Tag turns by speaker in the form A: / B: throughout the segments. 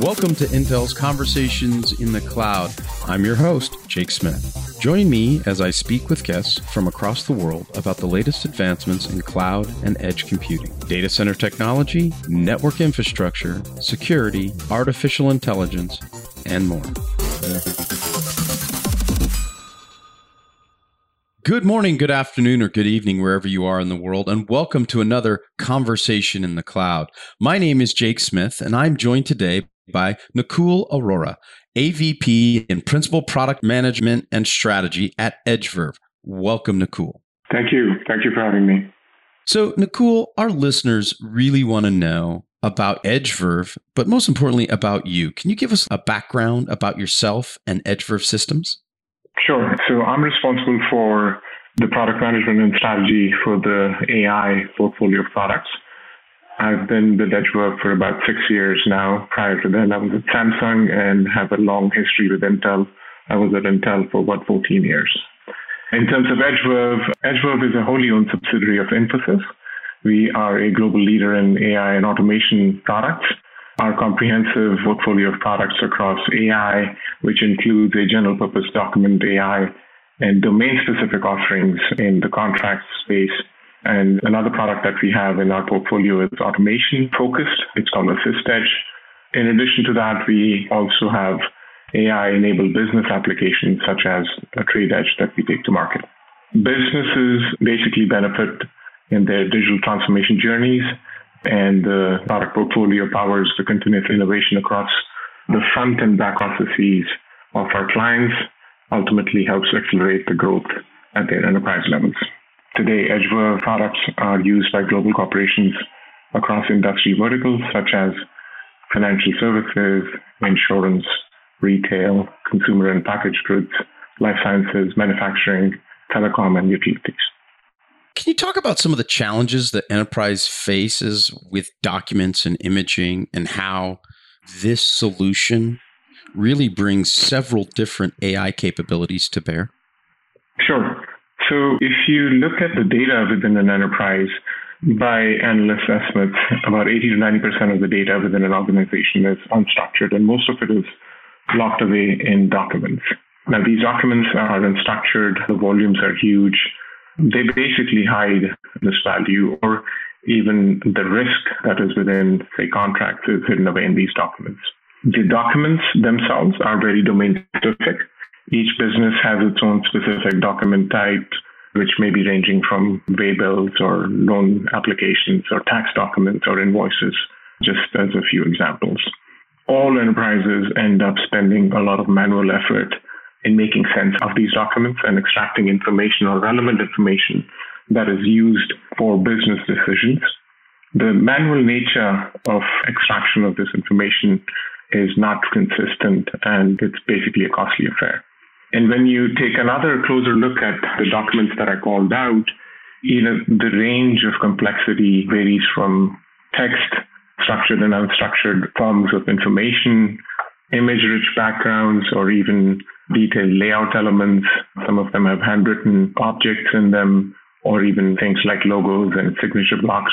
A: Welcome to Intel's Conversations in the Cloud. I'm your host, Jake Smith. Join me as I speak with guests from across the world about the latest advancements in cloud and edge computing, data center technology, network infrastructure, security, artificial intelligence, and more. Good morning, good afternoon, or good evening, wherever you are in the world, and welcome to another Conversation in the Cloud. My name is Jake Smith, and I'm joined today by Nakul Arora, AVP and Principal Product Management and Strategy at EdgeVerve. Welcome, Nakul.
B: Thank you. Thank you for having me.
A: So, Nakul, our listeners really want to know about EdgeVerve, but most importantly, about you. Can you give us a background about yourself and EdgeVerve systems?
B: Sure. So I'm responsible for the product management and strategy for the AI portfolio of products. I've been with EdgeVerve for about six years now. Prior to that, I was at Samsung and have a long history with Intel. I was at Intel for about 14 years. In terms of EdgeVerve, EdgeVerve is a wholly owned subsidiary of Infosys. We are a global leader in AI and automation products. Our comprehensive portfolio of products across AI, which includes a general purpose document AI and domain specific offerings in the contract space. And another product that we have in our portfolio is automation focused. It's called Assist Edge. In addition to that, we also have AI enabled business applications such as a Trade Edge that we take to market. Businesses basically benefit in their digital transformation journeys and the product portfolio powers the continuous innovation across the front and back offices of our clients, ultimately helps accelerate the growth at their enterprise levels. Today, EdgeVerve products are used by global corporations across industry verticals such as financial services, insurance, retail, consumer and packaged goods, life sciences, manufacturing, telecom, and utilities.
A: Can you talk about some of the challenges that enterprise faces with documents and imaging and how this solution really brings several different AI capabilities to bear?
B: Sure. So if you look at the data within an enterprise, by analyst estimates, about 80 to 90% of the data within an organization is unstructured, and most of it is locked away in documents. Now, these documents are unstructured, the volumes are huge, they basically hide this value or even the risk that is within, say, contracts is hidden away in these documents. The documents themselves are very domain specific. Each business has its own specific document type, which may be ranging from waybills or loan applications or tax documents or invoices, just as a few examples. All enterprises end up spending a lot of manual effort in making sense of these documents and extracting information or relevant information that is used for business decisions. The manual nature of extraction of this information is not consistent and it's basically a costly affair. And when you take another closer look at the documents that I called out, you know, the range of complexity varies from text, structured and unstructured forms of information, image rich backgrounds, or even detailed layout elements. Some of them have handwritten objects in them, or even things like logos and signature blocks.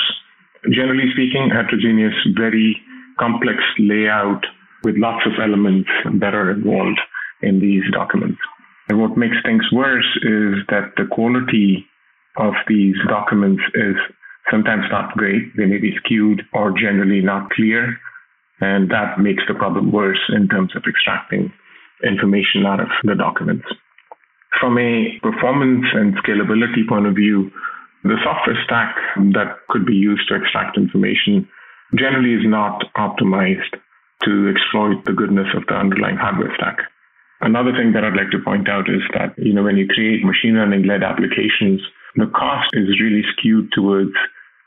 B: Generally speaking, heterogeneous, very complex layout with lots of elements that are involved in these documents. And what makes things worse is that the quality of these documents is sometimes not great. They may be skewed or generally not clear. And that makes the problem worse in terms of extracting information out of the documents. From a performance and scalability point of view, the software stack that could be used to extract information generally is not optimized to exploit the goodness of the underlying hardware stack. Another thing that I'd like to point out is that, you know, when you create machine learning led applications, the cost is really skewed towards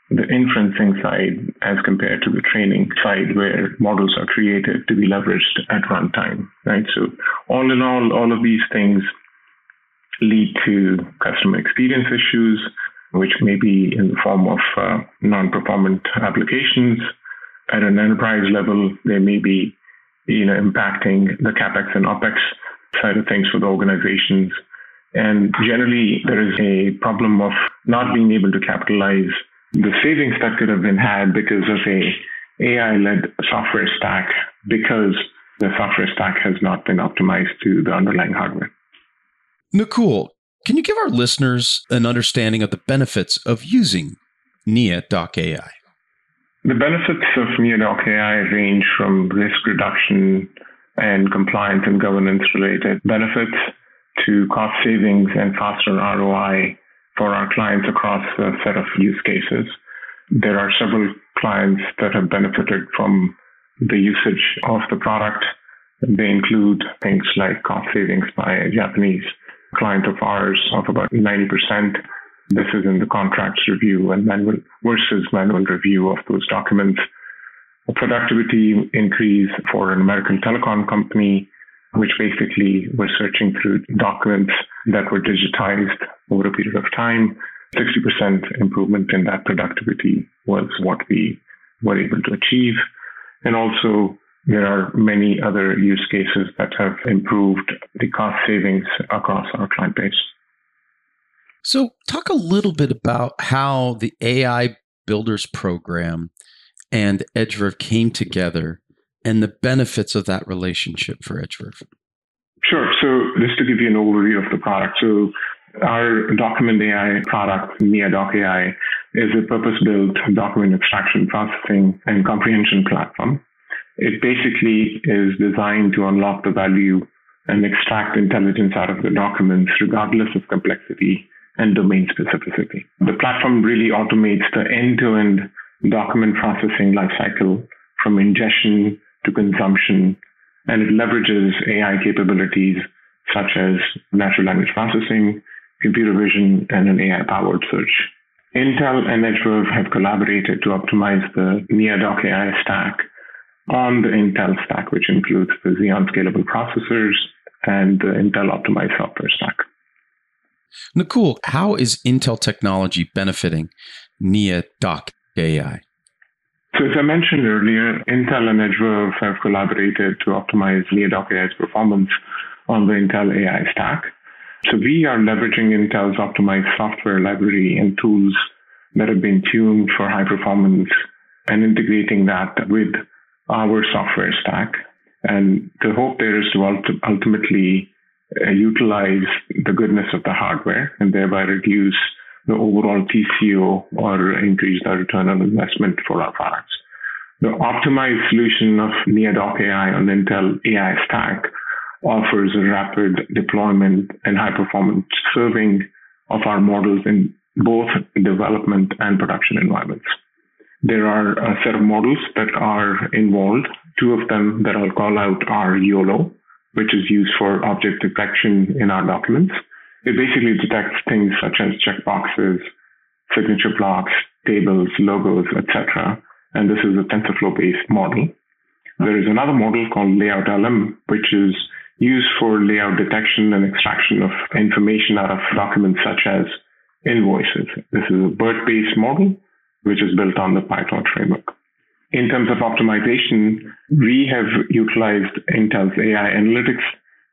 B: the inferencing side as compared to the training side where models are created to be leveraged at runtime, right? So all in all, all of these things lead to customer experience issues, which may be in the form of uh, non-performant applications. At an enterprise level, they may be, you know, impacting the capex and opex side of things for the organizations. And generally, there is a problem of not being able to capitalize the savings that could have been had because of a AI-led software stack because the software stack has not been optimized to the underlying hardware.
A: Nakul, can you give our listeners an understanding of the benefits of using NIA Doc AI?
B: The benefits of NIA Doc AI range from risk reduction and compliance and governance related benefits to cost savings and faster ROI for our clients across a set of use cases. There are several clients that have benefited from the usage of the product. They include things like cost savings by a Japanese client of ours of about 90%. This is in the contracts review and manual versus manual review of those documents. Productivity increase for an American telecom company, which basically was searching through documents that were digitized over a period of time. 60% improvement in that productivity was what we were able to achieve. And also, there are many other use cases that have improved the cost savings across our client base.
A: So, talk a little bit about how the AI Builders Program and Edgeverve came together and the benefits of that relationship for Edgeverve.
B: Sure. So, just to give you an overview of the product. So, our document AI product, NIA Doc AI, is a purpose built document extraction, processing, and comprehension platform. It basically is designed to unlock the value and extract intelligence out of the documents, regardless of complexity and domain specificity. The platform really automates the end to end document processing lifecycle from ingestion to consumption, and it leverages AI capabilities such as natural language processing, computer vision, and an AI powered search. Intel and Edgeverve have collaborated to optimize the NIA Doc AI stack on the Intel stack, which includes the Xeon scalable processors and the Intel optimized software stack.
A: Nakul, how is Intel technology benefiting NIA Doc AI?
B: So, as I mentioned earlier, Intel and Edgeverve have collaborated to optimize NIA Doc AI's performance on the Intel AI stack. So, we are leveraging Intel's optimized software library and tools that have been tuned for high performance and integrating that with our software stack. And the hope there is to ultimately uh, utilize the goodness of the hardware and thereby reduce the overall TCO or increase the return on investment for our products. The optimized solution of NIA Doc AI on Intel AI stack offers a rapid deployment and high performance serving of our models in both development and production environments. There are a set of models that are involved. Two of them that I'll call out are YOLO, which is used for object detection in our documents. It basically detects things such as checkboxes, signature blocks, tables, logos, etc. And this is a TensorFlow-based model. There is another model called Layout LM, which is used for layout detection and extraction of information out of documents such as invoices. This is a BERT-based model which is built on the PyTorch framework. In terms of optimization, we have utilized Intel's AI Analytics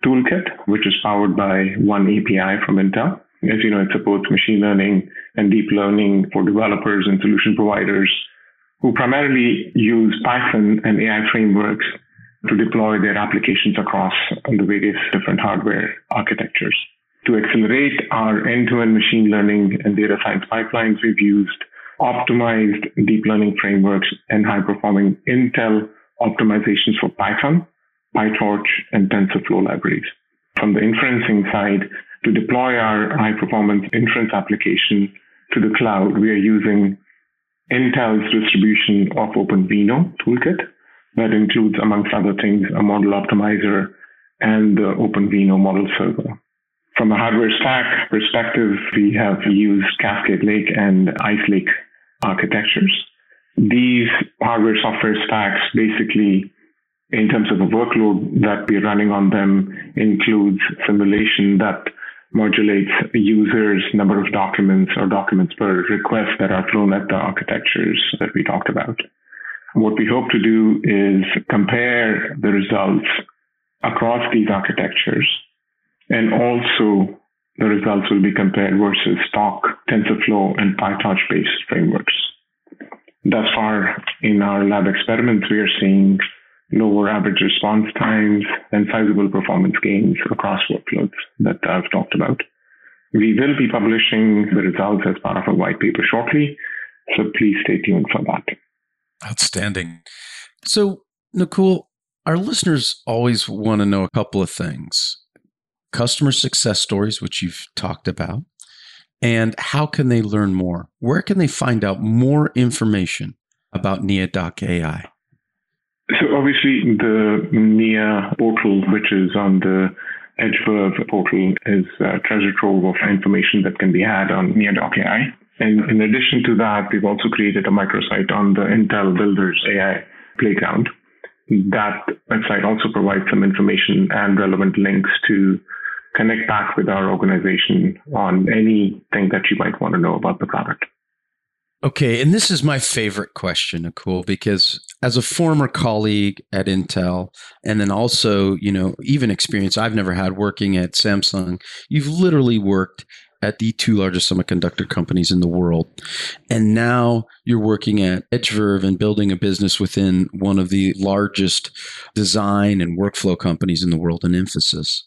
B: toolkit, which is powered by one API from Intel. As you know, it supports machine learning and deep learning for developers and solution providers who primarily use Python and AI frameworks to deploy their applications across the various different hardware architectures. To accelerate our end-to-end machine learning and data science pipelines, we've used optimized deep learning frameworks and high performing Intel optimizations for Python, PyTorch, and TensorFlow libraries. From the inferencing side, to deploy our high performance inference application to the cloud, we are using Intel's distribution of OpenVINO toolkit that includes, amongst other things, a model optimizer and the OpenVINO model server. From a hardware stack perspective, we have used Cascade Lake and Ice Lake architectures. These hardware software stacks basically in terms of the workload that we're running on them includes simulation that modulates the user's number of documents or documents per request that are thrown at the architectures that we talked about. What we hope to do is compare the results across these architectures and also the results will be compared versus stock TensorFlow and PyTorch based frameworks. Thus far in our lab experiments, we are seeing lower average response times, and sizable performance gains across workloads that I've talked about. We will be publishing the results as part of a white paper shortly, so please stay tuned for that.
A: Outstanding. So, Nakul, our listeners always want to know a couple of things customer success stories, which you've talked about, and how can they learn more? Where can they find out more information about NIA.ai?
B: Obviously the NIA portal, which is on the EdgeVerve portal, is a treasure trove of information that can be had on NIA.ai. And in addition to that, we've also created a microsite on the Intel Builders AI Playground. That website also provides some information and relevant links to connect back with our organization on anything that you might want to know about the product.
A: Okay, and this is my favorite question, Nakul, because as a former colleague at Intel, and then also, you know, even experience I've never had working at Samsung, you've literally worked at the two largest semiconductor companies in the world. And now you're working at EdgeVerve and building a business within one of the largest design and workflow companies in the world in Infosys.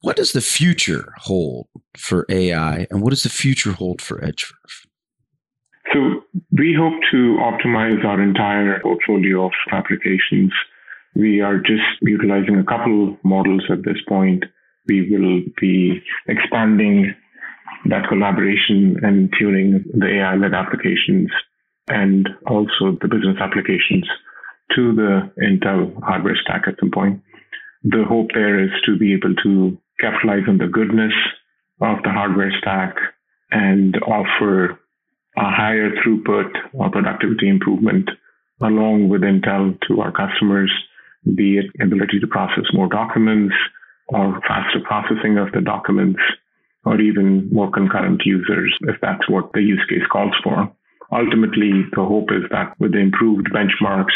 A: What does the future hold for AI and what does the future hold for EdgeVerve?
B: We hope to optimize our entire portfolio of applications. We are just utilizing a couple models at this point. We will be expanding that collaboration and tuning the AI-led applications and also the business applications to the Intel hardware stack at some point. The hope there is to be able to capitalize on the goodness of the hardware stack and offer a higher throughput or productivity improvement along with Intel to our customers, be it ability to process more documents or faster processing of the documents or even more concurrent users if that's what the use case calls for. Ultimately, the hope is that with the improved benchmarks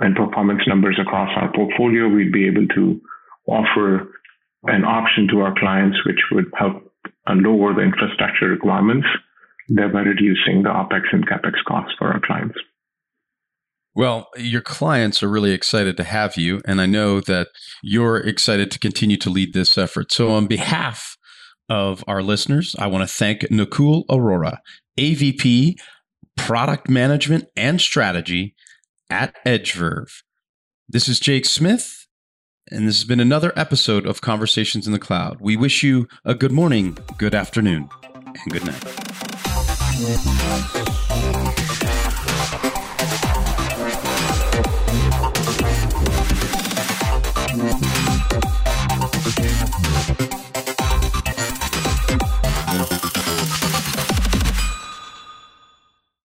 B: and performance numbers across our portfolio, we'd be able to offer an option to our clients which would help lower the infrastructure requirements thereby reducing the OPEX and CAPEX costs for our clients.
A: Well, your clients are really excited to have you, and I know that you're excited to continue to lead this effort. So, on behalf of our listeners, I want to thank Nakul Arora, AVP, Product Management and Strategy at EdgeVerve. This is Jake Smith, and this has been another episode of Conversations in the Cloud. We wish you a good morning, good afternoon, and good night. Música